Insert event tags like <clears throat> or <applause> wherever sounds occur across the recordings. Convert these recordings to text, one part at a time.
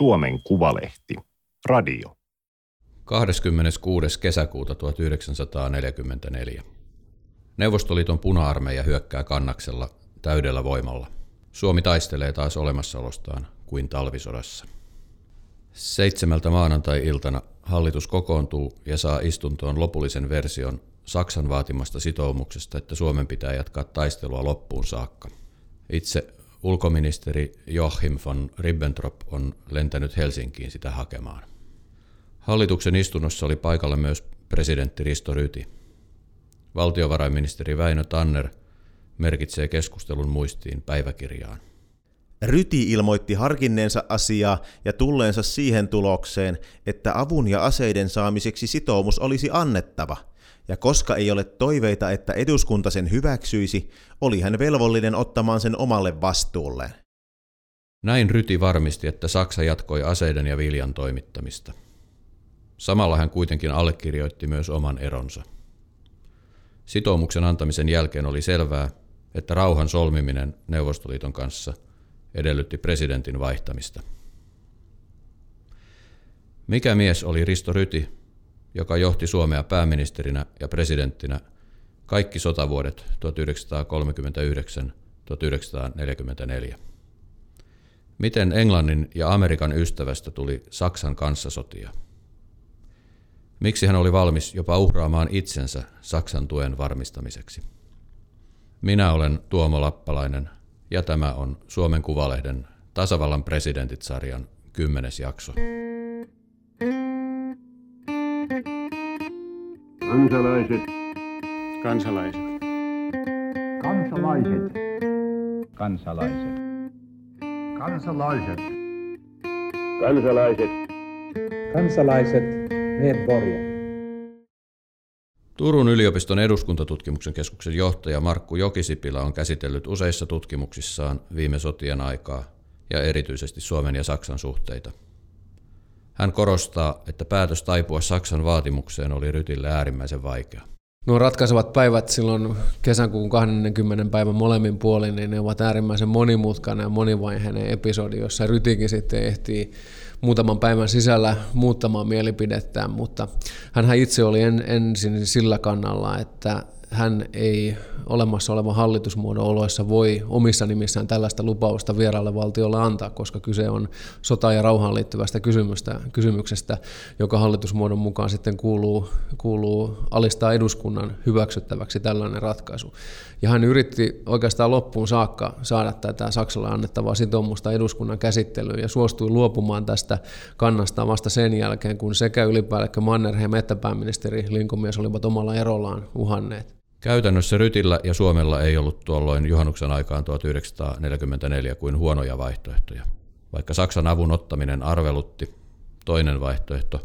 Suomen Kuvalehti, radio. 26. kesäkuuta 1944. Neuvostoliiton puna-armeija hyökkää kannaksella täydellä voimalla. Suomi taistelee taas olemassaolostaan kuin talvisodassa. Seitsemältä maanantai-iltana hallitus kokoontuu ja saa istuntoon lopullisen version Saksan vaatimasta sitoumuksesta, että Suomen pitää jatkaa taistelua loppuun saakka. Itse ulkoministeri Joachim von Ribbentrop on lentänyt Helsinkiin sitä hakemaan. Hallituksen istunnossa oli paikalla myös presidentti Risto Ryti. Valtiovarainministeri Väinö Tanner merkitsee keskustelun muistiin päiväkirjaan. Ryti ilmoitti harkinneensa asiaa ja tulleensa siihen tulokseen, että avun ja aseiden saamiseksi sitoumus olisi annettava, ja koska ei ole toiveita, että eduskunta sen hyväksyisi, oli hän velvollinen ottamaan sen omalle vastuulleen. Näin Ryti varmisti, että Saksa jatkoi aseiden ja viljan toimittamista. Samalla hän kuitenkin allekirjoitti myös oman eronsa. Sitoumuksen antamisen jälkeen oli selvää, että rauhan solmiminen Neuvostoliiton kanssa edellytti presidentin vaihtamista. Mikä mies oli Risto Ryti, joka johti Suomea pääministerinä ja presidenttinä kaikki sotavuodet 1939-1944? Miten Englannin ja Amerikan ystävästä tuli Saksan kanssasotia? Miksi hän oli valmis jopa uhraamaan itsensä Saksan tuen varmistamiseksi? Minä olen Tuomo Lappalainen ja tämä on Suomen Kuvalehden Tasavallan presidentit-sarjan kymmenes jakso. Kansalaiset. Kansalaiset. Kansalaiset. Kansalaiset. Kansalaiset. Kansalaiset. Kansalaiset. Medborgare. Turun yliopiston eduskuntatutkimuksen keskuksen johtaja Markku Jokisipilä on käsitellyt useissa tutkimuksissaan viime sotien aikaa ja erityisesti Suomen ja Saksan suhteita. Hän korostaa, että päätös taipua Saksan vaatimukseen oli Rytille äärimmäisen vaikea. Nuo ratkaisevat päivät silloin kesäkuun 20. päivän molemmin puolin, niin ne ovat äärimmäisen monimutkainen ja monivaiheinen episodi, jossa Rytikin sitten ehtii muutaman päivän sisällä muuttamaan mielipidettään, mutta hän itse oli en, ensin sillä kannalla, että hän ei olemassa olevan hallitusmuodon oloissa voi omissa nimissään tällaista lupausta vieraalle valtiolle antaa, koska kyse on sota- ja rauhaan liittyvästä kysymystä, kysymyksestä, joka hallitusmuodon mukaan sitten kuuluu, kuuluu alistaa eduskunnan hyväksyttäväksi tällainen ratkaisu. Ja hän yritti oikeastaan loppuun saakka saada tätä Saksalle annettavaa sitoumusta eduskunnan käsittelyyn ja suostui luopumaan tästä kannasta vasta sen jälkeen, kun sekä ylipäällikkö Mannerheim että pääministeri Linkomies olivat omalla erollaan uhanneet. Käytännössä Rytillä ja Suomella ei ollut tuolloin juhannuksen aikaan 1944 kuin huonoja vaihtoehtoja. Vaikka Saksan avun ottaminen arvelutti, toinen vaihtoehto,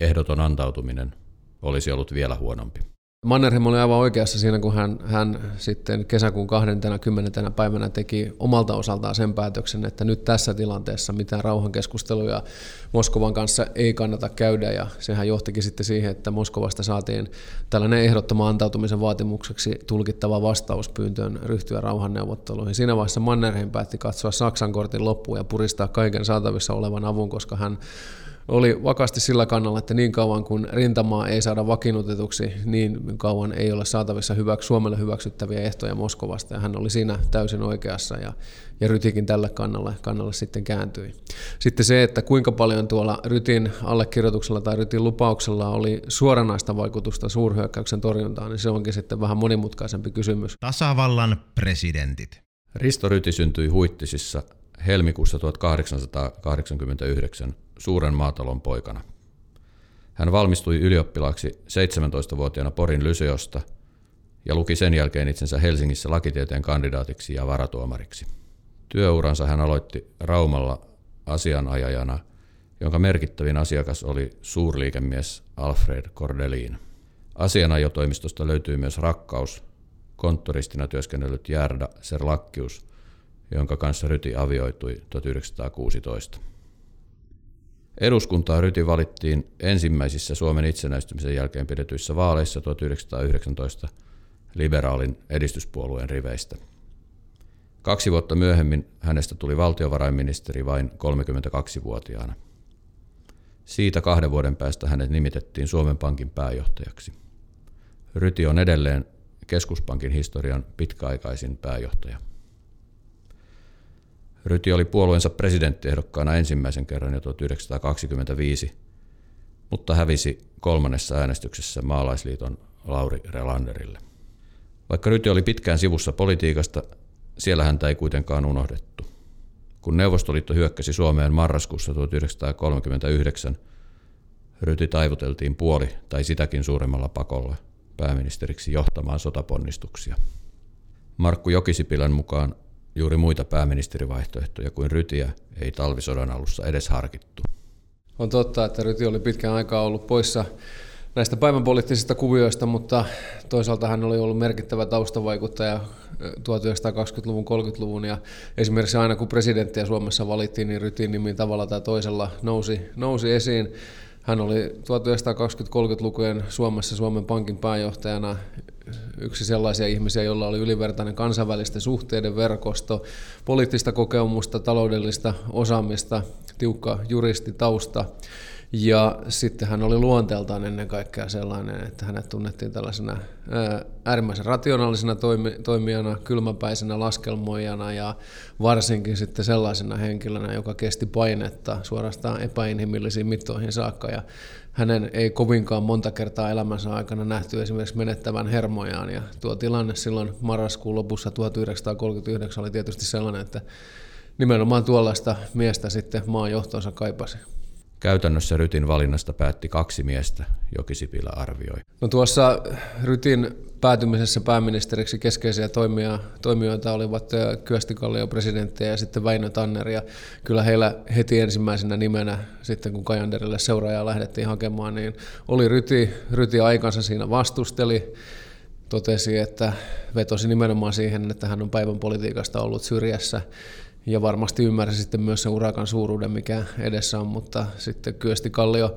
ehdoton antautuminen, olisi ollut vielä huonompi. Mannerheim oli aivan oikeassa siinä, kun hän, hän sitten kesäkuun 20. päivänä teki omalta osaltaan sen päätöksen, että nyt tässä tilanteessa mitään rauhankeskusteluja Moskovan kanssa ei kannata käydä, ja sehän johtikin sitten siihen, että Moskovasta saatiin tällainen ehdottoman antautumisen vaatimukseksi tulkittava vastauspyyntöön ryhtyä rauhanneuvotteluihin. Siinä vaiheessa Mannerheim päätti katsoa Saksan kortin loppuun ja puristaa kaiken saatavissa olevan avun, koska hän oli vakaasti sillä kannalla, että niin kauan kun rintamaa ei saada vakiinnutetuksi, niin kauan ei ole saatavissa hyväksi, Suomelle hyväksyttäviä ehtoja Moskovasta. Ja hän oli siinä täysin oikeassa ja, ja Rytikin tälle kannalle, kannalle sitten kääntyi. Sitten se, että kuinka paljon tuolla Rytin allekirjoituksella tai Rytin lupauksella oli suoranaista vaikutusta suurhyökkäyksen torjuntaan, niin se onkin sitten vähän monimutkaisempi kysymys. Tasavallan presidentit. Risto Ryti syntyi Huittisissa helmikuussa 1889 suuren maatalon poikana. Hän valmistui ylioppilaaksi 17-vuotiaana Porin Lyseosta ja luki sen jälkeen itsensä Helsingissä lakitieteen kandidaatiksi ja varatuomariksi. Työuransa hän aloitti Raumalla asianajajana, jonka merkittävin asiakas oli suurliikemies Alfred Cordelin. Asianajotoimistosta löytyy myös rakkaus, konttoristina työskennellyt Järda Serlakkius, jonka kanssa Ryti avioitui 1916. Eduskuntaa Ryti valittiin ensimmäisissä Suomen itsenäistymisen jälkeen pidetyissä vaaleissa 1919 liberaalin edistyspuolueen riveistä. Kaksi vuotta myöhemmin hänestä tuli valtiovarainministeri vain 32-vuotiaana. Siitä kahden vuoden päästä hänet nimitettiin Suomen Pankin pääjohtajaksi. Ryti on edelleen keskuspankin historian pitkäaikaisin pääjohtaja. Ryti oli puolueensa presidenttiehdokkaana ensimmäisen kerran jo 1925, mutta hävisi kolmannessa äänestyksessä maalaisliiton Lauri Relanderille. Vaikka Ryti oli pitkään sivussa politiikasta, siellä häntä ei kuitenkaan unohdettu. Kun Neuvostoliitto hyökkäsi Suomeen marraskuussa 1939, Ryti taivuteltiin puoli tai sitäkin suuremmalla pakolla pääministeriksi johtamaan sotaponnistuksia. Markku Jokisipilän mukaan juuri muita pääministerivaihtoehtoja kuin Rytiä ei talvisodan alussa edes harkittu. On totta, että Ryti oli pitkään aikaa ollut poissa näistä päivänpoliittisista kuvioista, mutta toisaalta hän oli ollut merkittävä taustavaikuttaja 1920-luvun, 30-luvun ja esimerkiksi aina kun presidenttiä Suomessa valittiin, niin Rytin nimi tavalla tai toisella nousi, nousi esiin. Hän oli 1920-30-lukujen Suomessa Suomen Pankin pääjohtajana yksi sellaisia ihmisiä, joilla oli ylivertainen kansainvälisten suhteiden verkosto, poliittista kokemusta, taloudellista osaamista, tiukka juristitausta. Ja sitten hän oli luonteeltaan ennen kaikkea sellainen, että hänet tunnettiin tällaisena äärimmäisen rationaalisena toimijana, kylmäpäisenä laskelmoijana ja varsinkin sitten sellaisena henkilönä, joka kesti painetta suorastaan epäinhimillisiin mittoihin saakka. Ja hänen ei kovinkaan monta kertaa elämänsä aikana nähty esimerkiksi menettävän hermojaan. Ja tuo tilanne silloin marraskuun lopussa 1939 oli tietysti sellainen, että nimenomaan tuollaista miestä sitten maan johtonsa kaipasi. Käytännössä Rytin valinnasta päätti kaksi miestä, Jokisipilä arvioi. No tuossa Rytin päätymisessä pääministeriksi keskeisiä toimia, toimijoita olivat Kyösti Kallio presidentti ja sitten Väinö Tanner. Ja kyllä heillä heti ensimmäisenä nimenä, sitten kun Kajanderille seuraajaa lähdettiin hakemaan, niin oli Ryti, Ryti aikansa siinä vastusteli totesi, että vetosi nimenomaan siihen, että hän on päivän politiikasta ollut syrjässä ja varmasti ymmärsi sitten myös sen urakan suuruuden, mikä edessä on, mutta sitten Kyösti Kallio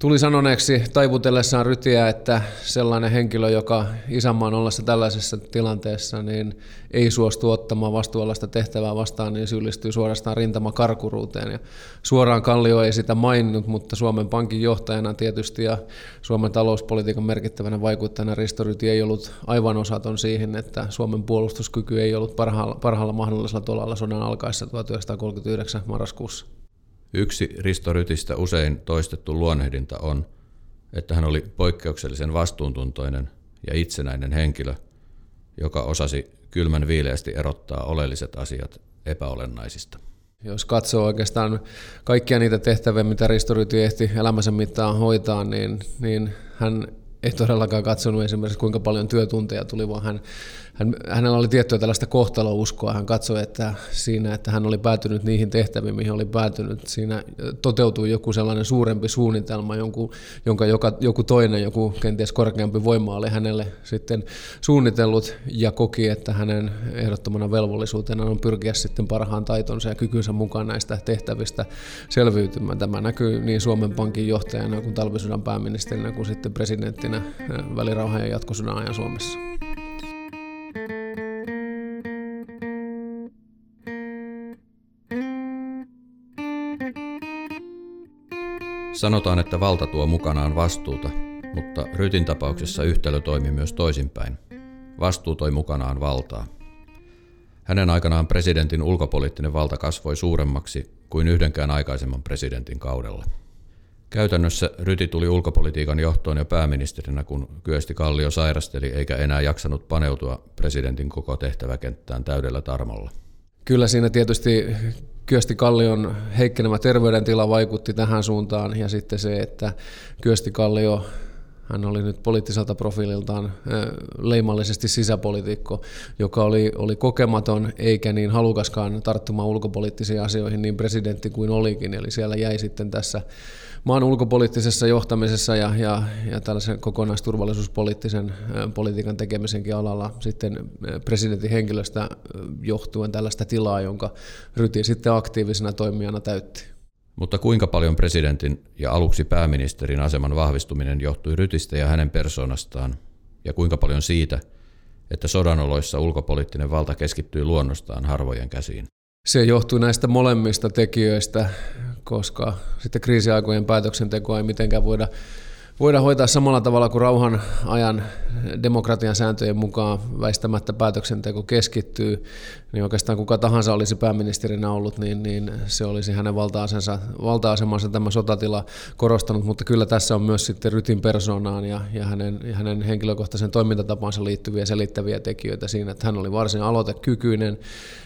tuli sanoneeksi taivutellessaan rytiä, että sellainen henkilö, joka isänmaan ollessa tällaisessa tilanteessa, niin ei suostu ottamaan vastuullista tehtävää vastaan, niin syyllistyy suorastaan rintamakarkuruuteen. Ja suoraan Kallio ei sitä maininnut, mutta Suomen Pankin johtajana tietysti ja Suomen talouspolitiikan merkittävänä vaikuttajana Risto Ryti ei ollut aivan osaton siihen, että Suomen puolustuskyky ei ollut parhaalla, parhaalla mahdollisella tolalla sodan alkaessa 1939 marraskuussa. Yksi Risto Rytistä usein toistettu luonnehdinta on, että hän oli poikkeuksellisen vastuuntuntoinen ja itsenäinen henkilö, joka osasi kylmän viileästi erottaa oleelliset asiat epäolennaisista. Jos katsoo oikeastaan kaikkia niitä tehtäviä, mitä Risto Ryti ehti elämänsä mittaan hoitaa, niin, niin hän ei todellakaan katsonut esimerkiksi kuinka paljon työtunteja tuli, vaan hän hän, hänellä oli tiettyä tällaista kohtalouskoa. Hän katsoi, että siinä, että hän oli päätynyt niihin tehtäviin, mihin oli päätynyt, siinä toteutui joku sellainen suurempi suunnitelma, jonkun, jonka joka, joku toinen, joku kenties korkeampi voima oli hänelle sitten suunnitellut ja koki, että hänen ehdottomana velvollisuutena on pyrkiä sitten parhaan taitonsa ja kykynsä mukaan näistä tehtävistä selviytymään. Tämä näkyy niin Suomen Pankin johtajana kuin talvisodan pääministerinä kuin sitten presidenttinä välirauhan ja jatkosodan ajan Suomessa. Sanotaan, että valta tuo mukanaan vastuuta, mutta Rytin tapauksessa yhtälö toimi myös toisinpäin. Vastuu toi mukanaan valtaa. Hänen aikanaan presidentin ulkopoliittinen valta kasvoi suuremmaksi kuin yhdenkään aikaisemman presidentin kaudella. Käytännössä Ryti tuli ulkopolitiikan johtoon jo pääministerinä, kun Kyösti Kallio sairasteli eikä enää jaksanut paneutua presidentin koko tehtäväkenttään täydellä tarmolla. Kyllä siinä tietysti Kyösti Kallion heikkenevä terveydentila vaikutti tähän suuntaan ja sitten se, että Kyösti Kallio hän oli nyt poliittiselta profiililtaan leimallisesti sisäpolitiikko, joka oli, oli kokematon eikä niin halukaskaan tarttumaan ulkopoliittisiin asioihin niin presidentti kuin olikin. Eli siellä jäi sitten tässä maan ulkopoliittisessa johtamisessa ja, ja, ja tällaisen kokonaisturvallisuuspoliittisen politiikan tekemisenkin alalla sitten presidentin henkilöstä johtuen tällaista tilaa, jonka Ryti sitten aktiivisena toimijana täytti. Mutta kuinka paljon presidentin ja aluksi pääministerin aseman vahvistuminen johtui Rytistä ja hänen persoonastaan, ja kuinka paljon siitä, että sodanoloissa ulkopoliittinen valta keskittyy luonnostaan harvojen käsiin. Se johtuu näistä molemmista tekijöistä, koska sitten kriisiaikojen päätöksentekoa ei mitenkään voida voida hoitaa samalla tavalla kuin rauhan ajan demokratian sääntöjen mukaan. Väistämättä päätöksenteko keskittyy, niin oikeastaan kuka tahansa olisi pääministerinä ollut, niin, niin se olisi hänen valta-asemansa, valta-asemansa tämä sotatila korostanut, mutta kyllä tässä on myös sitten Rytin persoonaan ja, ja, hänen, ja hänen henkilökohtaisen toimintatapansa liittyviä selittäviä tekijöitä siinä, että hän oli varsin aloitekykyinen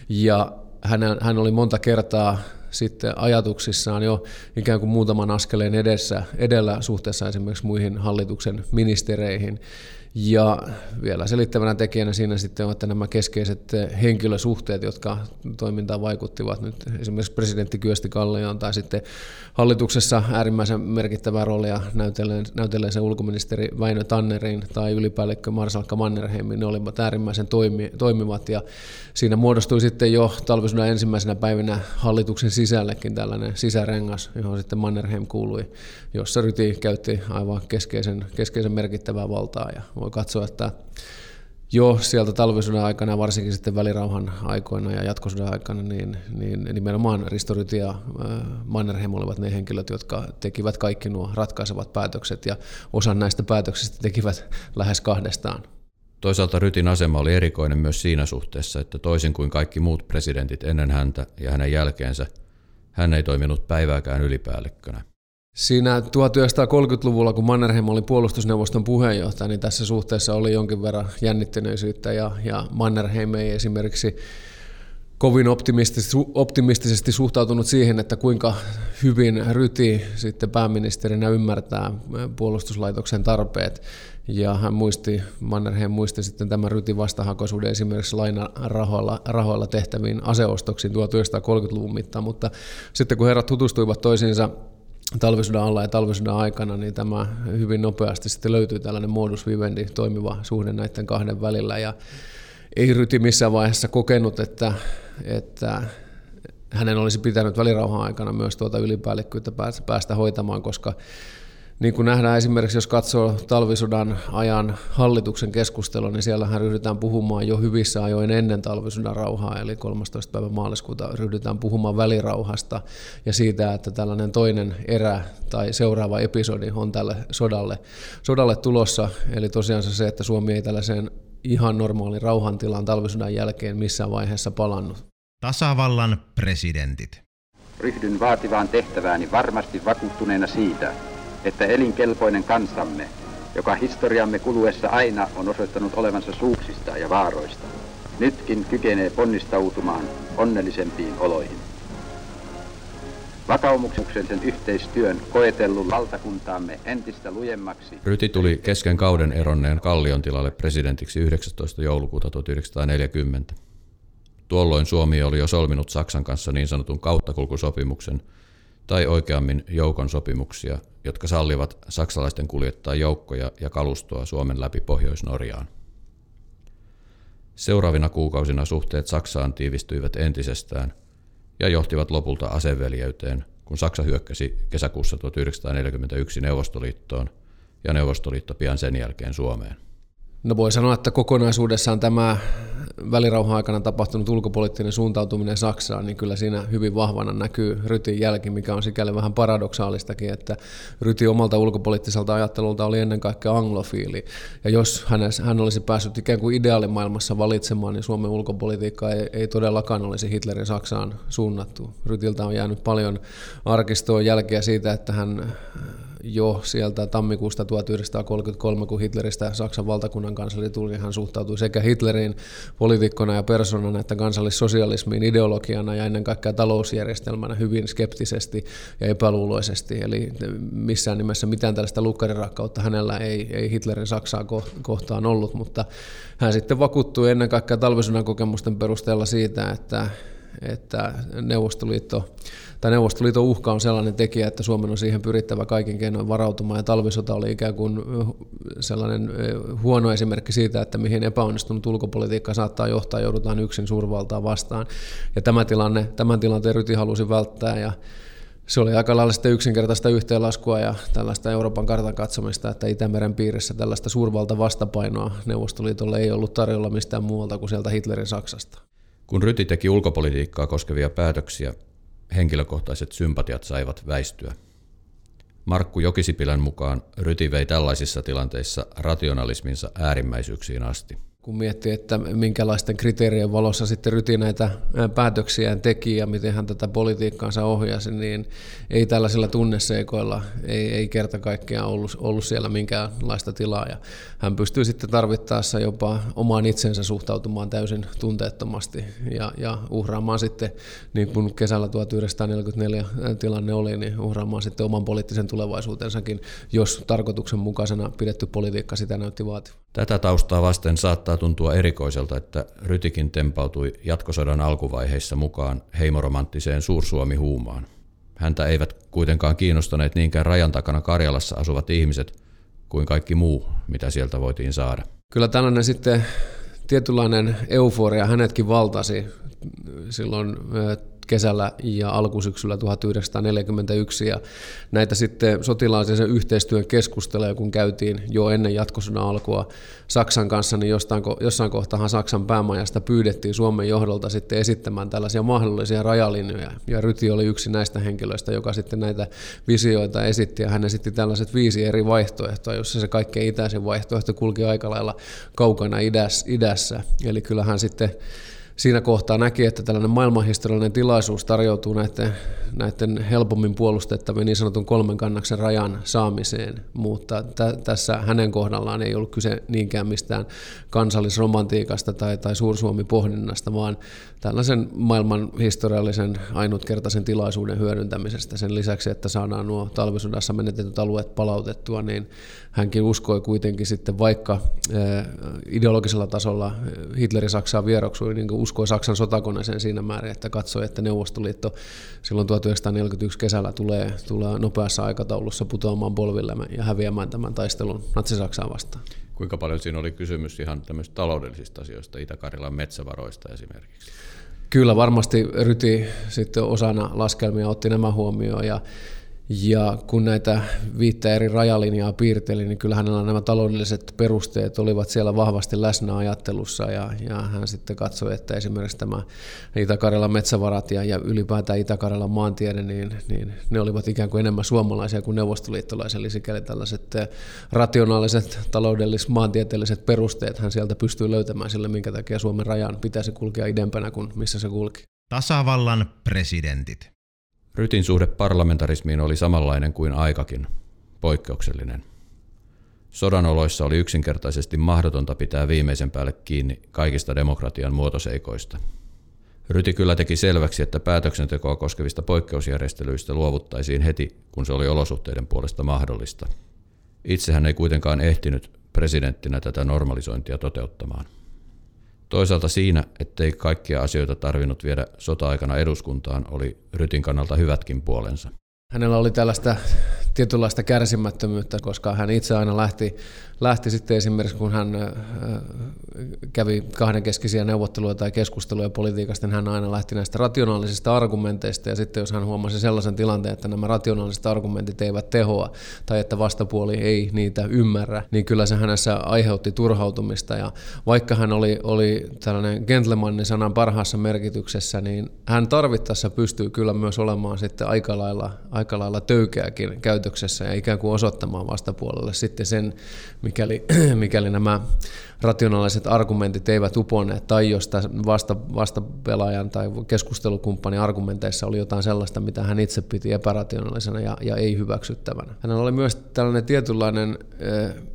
ja hän, hän oli monta kertaa sitten ajatuksissaan jo ikään kuin muutaman askeleen edessä, edellä suhteessa esimerkiksi muihin hallituksen ministereihin. Ja vielä selittävänä tekijänä siinä sitten on, että nämä keskeiset henkilösuhteet, jotka toimintaan vaikuttivat. Nyt esimerkiksi presidentti Kyösti Kallioon tai sitten hallituksessa äärimmäisen merkittävää roolia näytelleen, näytelleen se ulkoministeri Väinö Tannerin tai ylipäällikkö Marsalkka Mannerheimin, ne olivat äärimmäisen toimi, toimivat ja siinä muodostui sitten jo talvisodan ensimmäisenä päivinä hallituksen sisällekin tällainen sisärengas, johon sitten Mannerheim kuului, jossa Ryti käytti aivan keskeisen, keskeisen merkittävää valtaa ja voi katsoa, että jo sieltä talvisodan aikana, varsinkin sitten välirauhan aikoina ja jatkosodan aikana, niin, niin nimenomaan Risto Ryti ja Mannerheim olivat ne henkilöt, jotka tekivät kaikki nuo ratkaisevat päätökset ja osan näistä päätöksistä tekivät lähes kahdestaan. Toisaalta Rytin asema oli erikoinen myös siinä suhteessa, että toisin kuin kaikki muut presidentit ennen häntä ja hänen jälkeensä, hän ei toiminut päivääkään ylipäällikkönä. Siinä 1930-luvulla, kun Mannerheim oli puolustusneuvoston puheenjohtaja, niin tässä suhteessa oli jonkin verran jännittyneisyyttä ja, ja Mannerheim ei esimerkiksi kovin optimistisesti, suhtautunut siihen, että kuinka hyvin Ryti sitten pääministerinä ymmärtää puolustuslaitoksen tarpeet. Ja hän muisti, Mannerheim muisti sitten tämän Rytin vastahakoisuuden esimerkiksi lainarahoilla rahoilla tehtäviin aseostoksiin 1930-luvun mittaan, mutta sitten kun herrat tutustuivat toisiinsa talvisodan alla ja talvisodan aikana, niin tämä hyvin nopeasti sitten löytyy tällainen modus vivendi, toimiva suhde näiden kahden välillä. Ja ei Ryti missään vaiheessa kokenut, että, että hänen olisi pitänyt välirauhan aikana myös tuota ylipäällikkyyttä päästä hoitamaan, koska niin kuin nähdään esimerkiksi, jos katsoo talvisodan ajan hallituksen keskustelua, niin siellähän ryhdytään puhumaan jo hyvissä ajoin ennen talvisodan rauhaa, eli 13. päivä maaliskuuta ryhdytään puhumaan välirauhasta ja siitä, että tällainen toinen erä tai seuraava episodi on tälle sodalle, sodalle tulossa. Eli tosiaan se, että Suomi ei tällaiseen ihan normaalin rauhantilan talvisodan jälkeen missään vaiheessa palannut. Tasavallan presidentit. Ryhdyn vaativaan tehtävääni varmasti vakuuttuneena siitä, että elinkelpoinen kansamme, joka historiamme kuluessa aina on osoittanut olevansa suuksista ja vaaroista, nytkin kykenee ponnistautumaan onnellisempiin oloihin. Vakaumuksellisen yhteistyön koetellut valtakuntaamme entistä lujemmaksi. Ryti tuli kesken kauden eronneen Kallion tilalle presidentiksi 19. joulukuuta 1940. Tuolloin Suomi oli jo solminut Saksan kanssa niin sanotun kauttakulkusopimuksen, tai oikeammin joukon sopimuksia, jotka sallivat saksalaisten kuljettaa joukkoja ja kalustoa Suomen läpi Pohjois-Norjaan. Seuraavina kuukausina suhteet Saksaan tiivistyivät entisestään ja johtivat lopulta aseveljeyteen, kun Saksa hyökkäsi kesäkuussa 1941 Neuvostoliittoon ja Neuvostoliitto pian sen jälkeen Suomeen. No voi sanoa, että kokonaisuudessaan tämä välirauhan aikana tapahtunut ulkopoliittinen suuntautuminen Saksaan, niin kyllä siinä hyvin vahvana näkyy Rytin jälki, mikä on sikäli vähän paradoksaalistakin, että Ryti omalta ulkopoliittiselta ajattelulta oli ennen kaikkea anglofiili. Ja jos hän olisi päässyt ikään kuin ideaalimaailmassa valitsemaan, niin Suomen ulkopolitiikka ei, ei todellakaan olisi Hitlerin Saksaan suunnattu. Rytiltä on jäänyt paljon arkistoa jälkeä siitä, että hän jo sieltä tammikuusta 1933, kun Hitleristä Saksan valtakunnan kansleri tuli, hän suhtautui sekä Hitlerin poliitikkona ja persoonana että kansallissosialismiin ideologiana ja ennen kaikkea talousjärjestelmänä hyvin skeptisesti ja epäluuloisesti. Eli missään nimessä mitään tällaista lukkarinrakkautta hänellä ei, ei Hitlerin Saksaa kohtaan ollut, mutta hän sitten vakuuttui ennen kaikkea talvisodan kokemusten perusteella siitä, että, että Neuvostoliitto tai Neuvostoliiton uhka on sellainen tekijä, että Suomen on siihen pyrittävä kaikin keinoin varautumaan, ja talvisota oli ikään kuin sellainen huono esimerkki siitä, että mihin epäonnistunut ulkopolitiikka saattaa johtaa, joudutaan yksin suurvaltaa vastaan. Ja tämä tilanne, tämän tilanteen Ryti halusi välttää, ja se oli aika lailla sitten yksinkertaista yhteenlaskua ja tällaista Euroopan kartan katsomista, että Itämeren piirissä tällaista suurvalta vastapainoa Neuvostoliitolle ei ollut tarjolla mistään muualta kuin sieltä Hitlerin Saksasta. Kun Ryti teki ulkopolitiikkaa koskevia päätöksiä, henkilökohtaiset sympatiat saivat väistyä. Markku Jokisipilän mukaan Ryti vei tällaisissa tilanteissa rationalisminsa äärimmäisyyksiin asti kun miettii, että minkälaisten kriteerien valossa sitten Ryti näitä päätöksiään teki ja miten hän tätä politiikkaansa ohjasi, niin ei tällaisilla tunneseikoilla, ei, ei kerta kaikkiaan ollut, ollut siellä minkäänlaista tilaa. Ja hän pystyy sitten tarvittaessa jopa omaan itsensä suhtautumaan täysin tunteettomasti ja, ja uhraamaan sitten, niin kuin kesällä 1944 tilanne oli, niin uhraamaan sitten oman poliittisen tulevaisuutensakin, jos tarkoituksenmukaisena pidetty politiikka sitä näytti vaativa. Tätä taustaa vasten saattaa tuntua erikoiselta, että Rytikin tempautui jatkosodan alkuvaiheissa mukaan heimoromanttiseen Suursuomi-huumaan. Häntä eivät kuitenkaan kiinnostaneet niinkään rajan takana Karjalassa asuvat ihmiset kuin kaikki muu, mitä sieltä voitiin saada. Kyllä tällainen sitten tietynlainen euforia hänetkin valtasi silloin kesällä ja alkusyksyllä 1941 ja näitä sitten sotilaallisen yhteistyön keskusteluja, kun käytiin jo ennen jatkosodan alkua Saksan kanssa, niin jostain, jossain kohtaa Saksan päämajasta pyydettiin Suomen johdolta sitten esittämään tällaisia mahdollisia rajalinjoja. Ja Ryti oli yksi näistä henkilöistä, joka sitten näitä visioita esitti. Ja hän esitti tällaiset viisi eri vaihtoehtoa, jossa se kaikkein itäisin vaihtoehto kulki aika lailla kaukana idässä, eli kyllähän sitten siinä kohtaa näki, että tällainen maailmanhistoriallinen tilaisuus tarjoutuu näiden, näiden helpommin puolustettavien niin sanotun kolmen kannaksen rajan saamiseen, mutta t- tässä hänen kohdallaan ei ollut kyse niinkään mistään kansallisromantiikasta tai, tai suursuomi-pohdinnasta, vaan tällaisen maailman historiallisen ainutkertaisen tilaisuuden hyödyntämisestä. Sen lisäksi, että saadaan nuo talvisodassa menetetyt alueet palautettua, niin hänkin uskoi kuitenkin sitten, vaikka eh, ideologisella tasolla Hitleri Saksaa vieroksui, niin uskoi Saksan sotakoneeseen siinä määrin, että katsoi, että Neuvostoliitto silloin 1941 kesällä tulee, tulee nopeassa aikataulussa putoamaan polville ja häviämään tämän taistelun Natsi-Saksaa vastaan. Kuinka paljon siinä oli kysymys ihan tämmöistä taloudellisista asioista, Itä-Karjalan metsävaroista esimerkiksi? Kyllä varmasti Ryti sitten osana laskelmia otti nämä huomioon ja ja kun näitä viittä eri rajalinjaa piirteli, niin kyllä hänellä nämä taloudelliset perusteet olivat siellä vahvasti läsnä ajattelussa. Ja, ja hän sitten katsoi, että esimerkiksi tämä Itä-Karjalan metsävarat ja, ja ylipäätään Itä-Karjalan maantiede, niin, niin ne olivat ikään kuin enemmän suomalaisia kuin neuvostoliittolaisia. Eli sikäli tällaiset eh, rationaaliset taloudelliset maantieteelliset perusteet hän sieltä pystyy löytämään sille, minkä takia Suomen rajan pitäisi kulkea idempänä kuin missä se kulki. Tasavallan presidentit. Rytin suhde parlamentarismiin oli samanlainen kuin aikakin, poikkeuksellinen. Sodan oloissa oli yksinkertaisesti mahdotonta pitää viimeisen päälle kiinni kaikista demokratian muotoseikoista. Ryti kyllä teki selväksi, että päätöksentekoa koskevista poikkeusjärjestelyistä luovuttaisiin heti, kun se oli olosuhteiden puolesta mahdollista. Itse hän ei kuitenkaan ehtinyt presidenttinä tätä normalisointia toteuttamaan. Toisaalta siinä, ettei kaikkia asioita tarvinnut viedä sota-aikana eduskuntaan, oli Rytin kannalta hyvätkin puolensa. Hänellä oli tällaista tietynlaista kärsimättömyyttä, koska hän itse aina lähti, lähti sitten esimerkiksi, kun hän kävi kahdenkeskisiä neuvotteluja tai keskusteluja politiikasta, niin hän aina lähti näistä rationaalisista argumenteista, ja sitten jos hän huomasi sellaisen tilanteen, että nämä rationaaliset argumentit eivät tehoa, tai että vastapuoli ei niitä ymmärrä, niin kyllä se hänessä aiheutti turhautumista, ja vaikka hän oli, oli tällainen gentlemanin sanan parhaassa merkityksessä, niin hän tarvittaessa pystyy kyllä myös olemaan sitten aika lailla, aika lailla töykeäkin käytöksessä ja ikään kuin osoittamaan vastapuolelle sitten sen, mikäli, <clears throat> mikäli nämä rationaaliset argumentit eivät uponneet, tai jos vasta, vastapelaajan tai keskustelukumppanin argumenteissa oli jotain sellaista, mitä hän itse piti epärationaalisena ja, ja ei hyväksyttävänä. Hänellä oli myös tällainen tietynlainen e,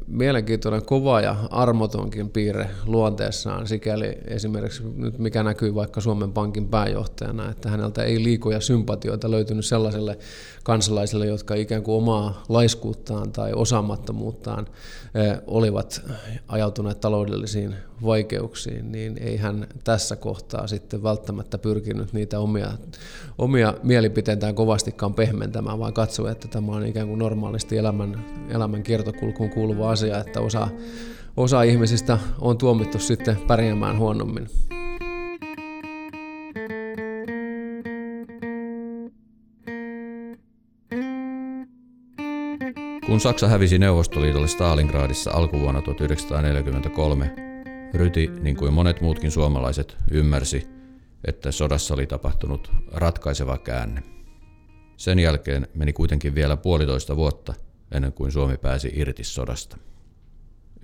mielenkiintoinen kova ja armotonkin piirre luonteessaan, sikäli esimerkiksi nyt mikä näkyy vaikka Suomen Pankin pääjohtajana, että häneltä ei liikoja sympatioita löytynyt sellaiselle kansalaisille, jotka ikään kuin omaa laiskuuttaan tai osaamattomuuttaan olivat ajautuneet taloudellisiin vaikeuksiin, niin ei hän tässä kohtaa sitten välttämättä pyrkinyt niitä omia, omia mielipiteitään kovastikaan pehmentämään, vaan katsoi, että tämä on ikään kuin normaalisti elämän, elämän kiertokulkuun kuuluva asia, että osa, osa ihmisistä on tuomittu sitten pärjäämään huonommin. Kun Saksa hävisi Neuvostoliitolle Stalingradissa alkuvuonna 1943, Ryti, niin kuin monet muutkin suomalaiset, ymmärsi, että sodassa oli tapahtunut ratkaiseva käänne. Sen jälkeen meni kuitenkin vielä puolitoista vuotta ennen kuin Suomi pääsi irti sodasta.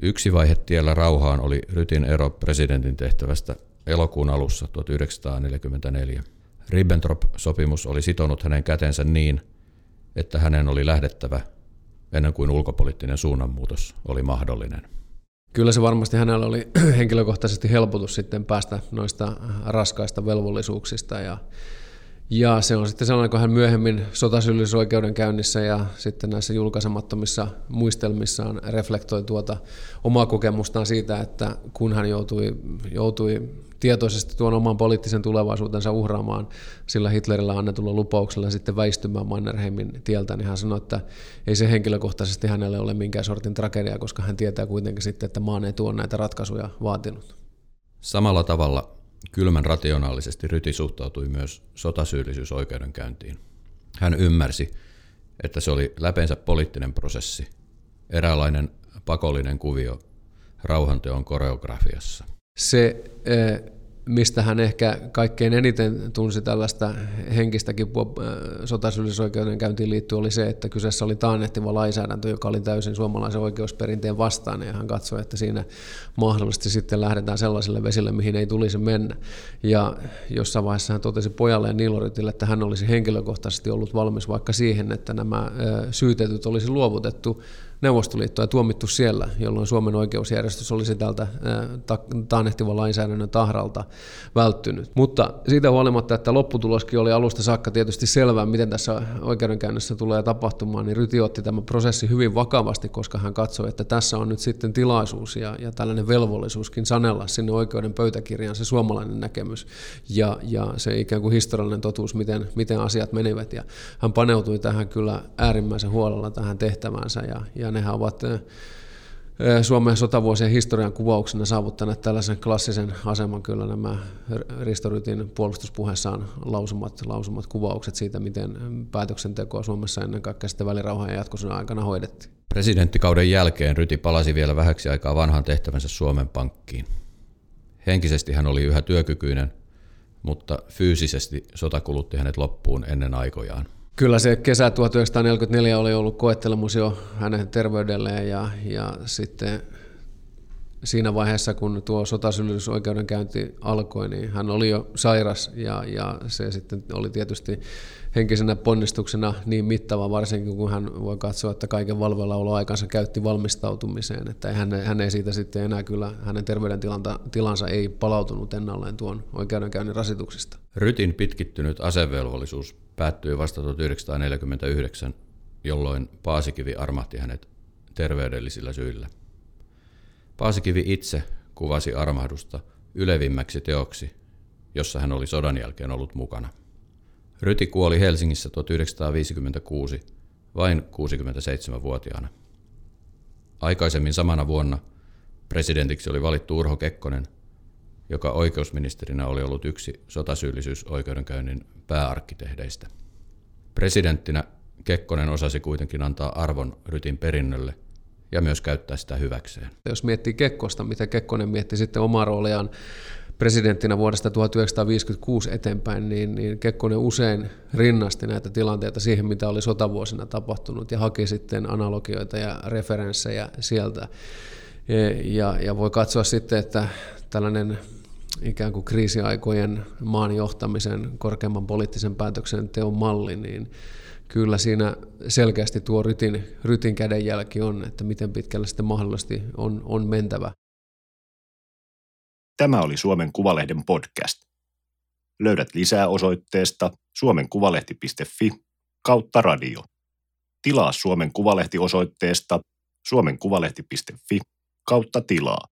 Yksi vaihe tiellä rauhaan oli Rytin ero presidentin tehtävästä elokuun alussa 1944. Ribbentrop-sopimus oli sitonut hänen kätensä niin, että hänen oli lähdettävä ennen kuin ulkopoliittinen suunnanmuutos oli mahdollinen. Kyllä se varmasti hänellä oli <clears throat> henkilökohtaisesti helpotus sitten päästä noista raskaista velvollisuuksista ja ja se on sitten sellainen, kun hän myöhemmin sotasyyllisyysoikeudenkäynnissä ja sitten näissä julkaisemattomissa muistelmissaan reflektoi tuota omaa kokemustaan siitä, että kun hän joutui, joutui tietoisesti tuon oman poliittisen tulevaisuutensa uhraamaan sillä Hitlerillä annetulla lupauksella sitten väistymään Mannerheimin tieltä, niin hän sanoi, että ei se henkilökohtaisesti hänelle ole minkään sortin tragedia, koska hän tietää kuitenkin sitten, että maan ei tuo näitä ratkaisuja vaatinut. Samalla tavalla Kylmän rationaalisesti Ryti suhtautui myös sotasyyllisyysoikeudenkäyntiin. Hän ymmärsi, että se oli läpeensä poliittinen prosessi, eräänlainen pakollinen kuvio rauhanteon koreografiassa. Se eh, mistä hän ehkä kaikkein eniten tunsi tällaista henkistäkin äh, käyntiin liittyen, oli se, että kyseessä oli taannehtiva lainsäädäntö, joka oli täysin suomalaisen oikeusperinteen vastainen, ja hän katsoi, että siinä mahdollisesti sitten lähdetään sellaisille vesille, mihin ei tulisi mennä. Ja jossain vaiheessa hän totesi pojalle ja Niiloritille, että hän olisi henkilökohtaisesti ollut valmis vaikka siihen, että nämä äh, syytetyt olisi luovutettu Neuvostoliittoa ja tuomittu siellä, jolloin Suomen oikeusjärjestys olisi tältä taannehtivan lainsäädännön tahralta välttynyt. Mutta siitä huolimatta, että lopputuloskin oli alusta saakka tietysti selvää, miten tässä oikeudenkäynnissä tulee tapahtumaan, niin Ryti otti tämän prosessi hyvin vakavasti, koska hän katsoi, että tässä on nyt sitten tilaisuus ja, ja tällainen velvollisuuskin sanella sinne oikeuden pöytäkirjaan se suomalainen näkemys ja, ja se ikään kuin historiallinen totuus, miten, miten asiat menivät. Ja hän paneutui tähän kyllä äärimmäisen huolella tähän tehtäväänsä ja, ja nehän ovat Suomen sotavuosien historian kuvauksena saavuttaneet tällaisen klassisen aseman kyllä nämä Ristorytin puolustuspuheessaan lausumat, lausumat kuvaukset siitä, miten päätöksentekoa Suomessa ennen kaikkea sitten välirauhan ja jatkosodan aikana hoidettiin. Presidenttikauden jälkeen Ryti palasi vielä vähäksi aikaa vanhan tehtävänsä Suomen Pankkiin. Henkisesti hän oli yhä työkykyinen, mutta fyysisesti sota kulutti hänet loppuun ennen aikojaan. Kyllä se kesä 1944 oli ollut koettelemus jo hänen terveydelleen ja, ja sitten siinä vaiheessa, kun tuo sotasyyllisyysoikeudenkäynti alkoi, niin hän oli jo sairas ja, ja se sitten oli tietysti henkisenä ponnistuksena niin mittava, varsinkin kun hän voi katsoa, että kaiken valveillaoloaikansa käytti valmistautumiseen, että hän, hän ei siitä sitten enää kyllä, hänen terveydentilansa ei palautunut ennalleen tuon oikeudenkäynnin rasituksista. Rytin pitkittynyt asevelvollisuus päättyi vasta 1949, jolloin Paasikivi armahti hänet terveydellisillä syillä. Paasikivi itse kuvasi armahdusta ylevimmäksi teoksi, jossa hän oli sodan jälkeen ollut mukana. Ryti kuoli Helsingissä 1956 vain 67-vuotiaana. Aikaisemmin samana vuonna presidentiksi oli valittu Urho Kekkonen, joka oikeusministerinä oli ollut yksi sotasyyllisyysoikeudenkäynnin pääarkkitehdeistä. Presidenttinä Kekkonen osasi kuitenkin antaa arvon Rytin perinnölle ja myös käyttää sitä hyväkseen. Jos miettii Kekkosta, mitä Kekkonen mietti sitten omaa rooliaan presidenttinä vuodesta 1956 eteenpäin, niin, niin Kekkonen usein rinnasti näitä tilanteita siihen, mitä oli sotavuosina tapahtunut ja haki sitten analogioita ja referenssejä sieltä. Ja, ja voi katsoa sitten, että tällainen ikään kuin kriisiaikojen maan johtamisen korkeamman poliittisen päätöksenteon malli, niin kyllä siinä selkeästi tuo rytin, rytin kädenjälki on, että miten pitkälle sitten mahdollisesti on, on mentävä. Tämä oli Suomen Kuvalehden podcast. Löydät lisää osoitteesta suomenkuvalehti.fi kautta radio. Tilaa Suomen Kuvalehti osoitteesta suomenkuvalehti.fi kautta tilaa.